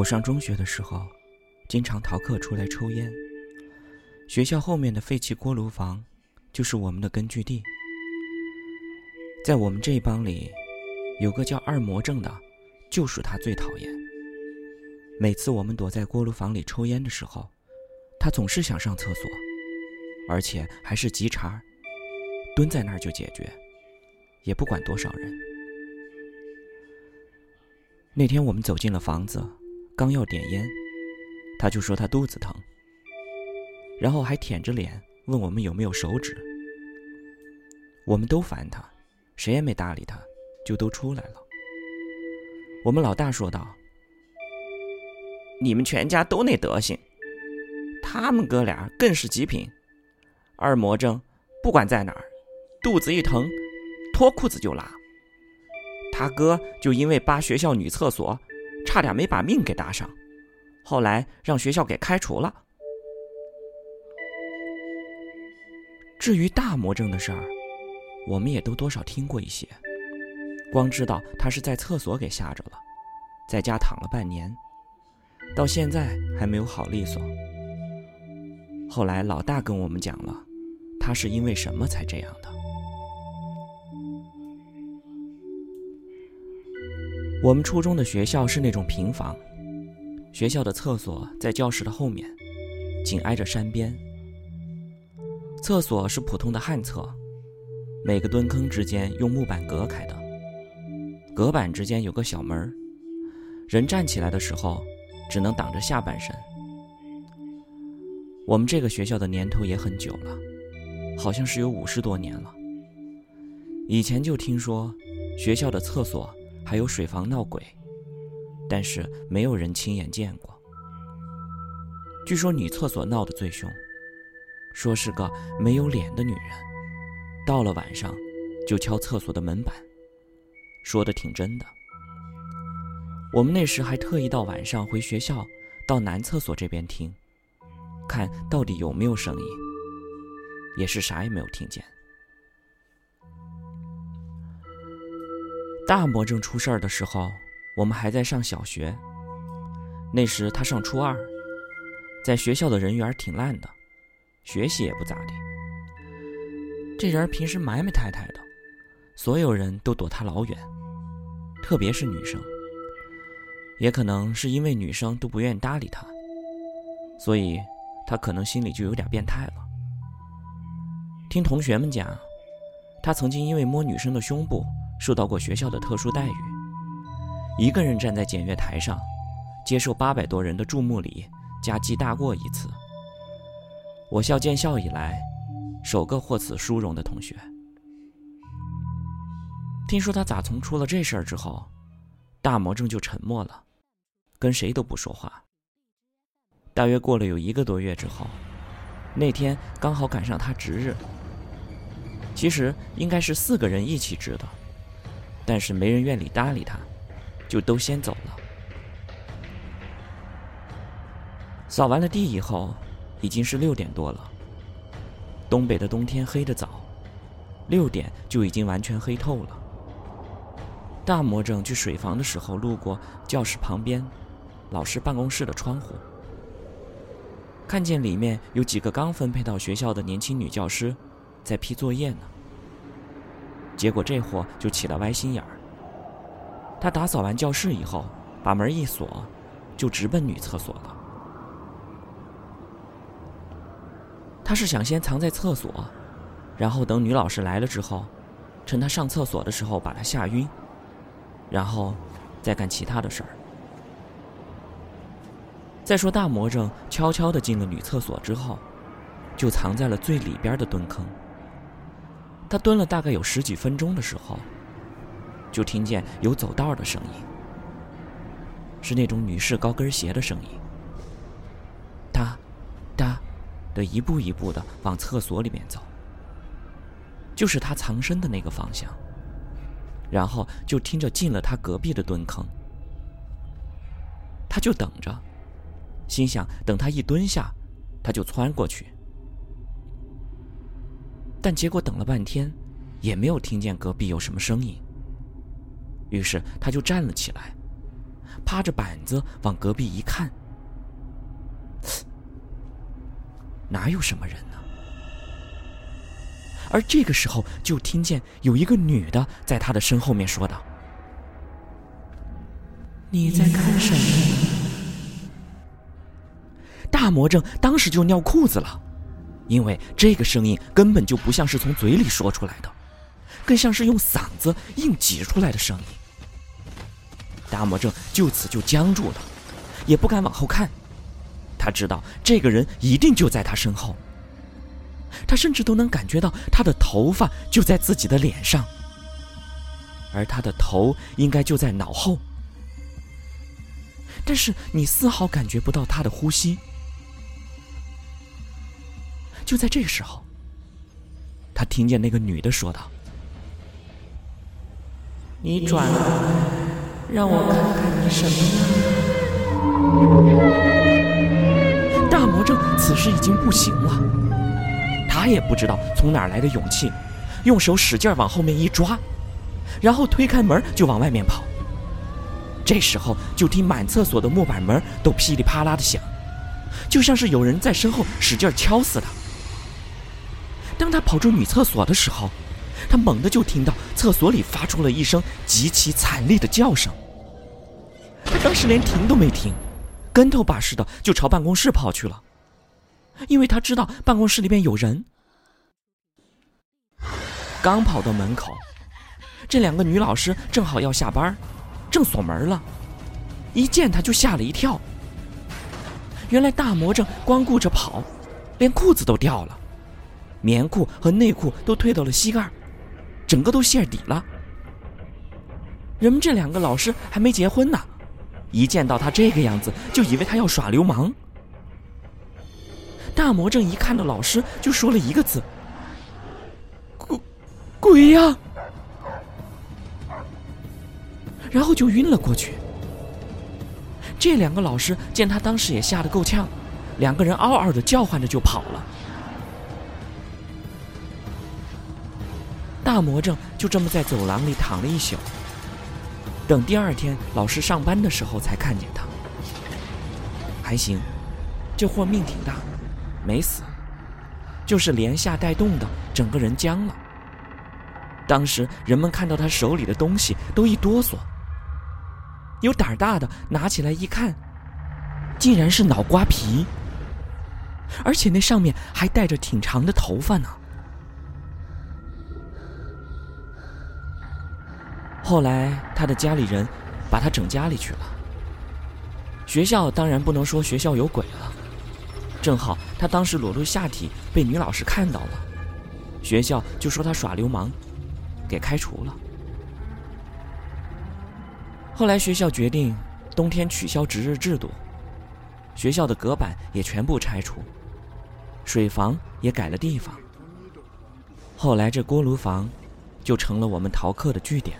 我上中学的时候，经常逃课出来抽烟。学校后面的废弃锅炉房，就是我们的根据地。在我们这一帮里，有个叫二魔怔的，就属他最讨厌。每次我们躲在锅炉房里抽烟的时候，他总是想上厕所，而且还是急茬，蹲在那儿就解决，也不管多少人。那天我们走进了房子。刚要点烟，他就说他肚子疼，然后还舔着脸问我们有没有手纸。我们都烦他，谁也没搭理他，就都出来了。我们老大说道：“你们全家都那德行，他们哥俩更是极品。二魔怔，不管在哪儿，肚子一疼，脱裤子就拉。他哥就因为扒学校女厕所。”差点没把命给搭上，后来让学校给开除了。至于大魔怔的事儿，我们也都多少听过一些，光知道他是在厕所给吓着了，在家躺了半年，到现在还没有好利索。后来老大跟我们讲了，他是因为什么才这样的。我们初中的学校是那种平房，学校的厕所在教室的后面，紧挨着山边。厕所是普通的旱厕，每个蹲坑之间用木板隔开的，隔板之间有个小门人站起来的时候只能挡着下半身。我们这个学校的年头也很久了，好像是有五十多年了。以前就听说学校的厕所。还有水房闹鬼，但是没有人亲眼见过。据说女厕所闹得最凶，说是个没有脸的女人，到了晚上就敲厕所的门板，说的挺真的。我们那时还特意到晚上回学校，到男厕所这边听，看到底有没有声音，也是啥也没有听见。大魔怔出事儿的时候，我们还在上小学。那时他上初二，在学校的人缘挺烂的，学习也不咋地。这人平时埋埋汰汰的，所有人都躲他老远，特别是女生。也可能是因为女生都不愿意搭理他，所以他可能心里就有点变态了。听同学们讲，他曾经因为摸女生的胸部。受到过学校的特殊待遇，一个人站在检阅台上，接受八百多人的注目礼加记大过一次。我校建校以来，首个获此殊荣的同学。听说他咋从出了这事儿之后，大魔怔就沉默了，跟谁都不说话。大约过了有一个多月之后，那天刚好赶上他值日，其实应该是四个人一起值的。但是没人愿意搭理他，就都先走了。扫完了地以后，已经是六点多了。东北的冬天黑得早，六点就已经完全黑透了。大魔怔去水房的时候，路过教室旁边老师办公室的窗户，看见里面有几个刚分配到学校的年轻女教师，在批作业呢。结果这货就起了歪心眼儿。他打扫完教室以后，把门一锁，就直奔女厕所了。他是想先藏在厕所，然后等女老师来了之后，趁他上厕所的时候把他吓晕，然后再干其他的事儿。再说大魔怔悄悄的进了女厕所之后，就藏在了最里边的蹲坑。他蹲了大概有十几分钟的时候，就听见有走道的声音，是那种女士高跟鞋的声音，哒，哒，的一步一步的往厕所里面走，就是他藏身的那个方向。然后就听着进了他隔壁的蹲坑，他就等着，心想等他一蹲下，他就窜过去。但结果等了半天，也没有听见隔壁有什么声音。于是他就站了起来，趴着板子往隔壁一看，哪有什么人呢？而这个时候，就听见有一个女的在他的身后面说道：“你在看什么？”大魔怔当时就尿裤子了，因为这个声音根本就不像是从嘴里说出来的，更像是用嗓子硬挤出来的声音。大魔怔就此就僵住了，也不敢往后看。他知道这个人一定就在他身后。他甚至都能感觉到他的头发就在自己的脸上，而他的头应该就在脑后。但是你丝毫感觉不到他的呼吸。就在这个时候，他听见那个女的说道：“你转过来。”让我看看你什么样。大魔怔此时已经不行了，他也不知道从哪来的勇气，用手使劲往后面一抓，然后推开门就往外面跑。这时候就听满厕所的木板门都噼里啪啦的响，就像是有人在身后使劲敲似的。当他跑出女厕所的时候，他猛地就听到厕所里发出了一声极其惨厉的叫声。他当时连停都没停，跟头把式的就朝办公室跑去了，因为他知道办公室里面有人。刚跑到门口，这两个女老师正好要下班，正锁门了，一见他就吓了一跳。原来大魔怔光顾着跑，连裤子都掉了，棉裤和内裤都退到了膝盖，整个都陷底了。人们这两个老师还没结婚呢。一见到他这个样子，就以为他要耍流氓。大魔怔一看到老师，就说了一个字：“鬼，鬼呀！”然后就晕了过去。这两个老师见他当时也吓得够呛，两个人嗷嗷的叫唤着就跑了。大魔怔就这么在走廊里躺了一宿。等第二天老师上班的时候，才看见他。还行，这货命挺大，没死，就是连吓带冻的，整个人僵了。当时人们看到他手里的东西都一哆嗦，有胆大的拿起来一看，竟然是脑瓜皮，而且那上面还带着挺长的头发呢。后来，他的家里人把他整家里去了。学校当然不能说学校有鬼了。正好他当时裸露下体被女老师看到了，学校就说他耍流氓，给开除了。后来学校决定冬天取消值日制度，学校的隔板也全部拆除，水房也改了地方。后来这锅炉房就成了我们逃课的据点。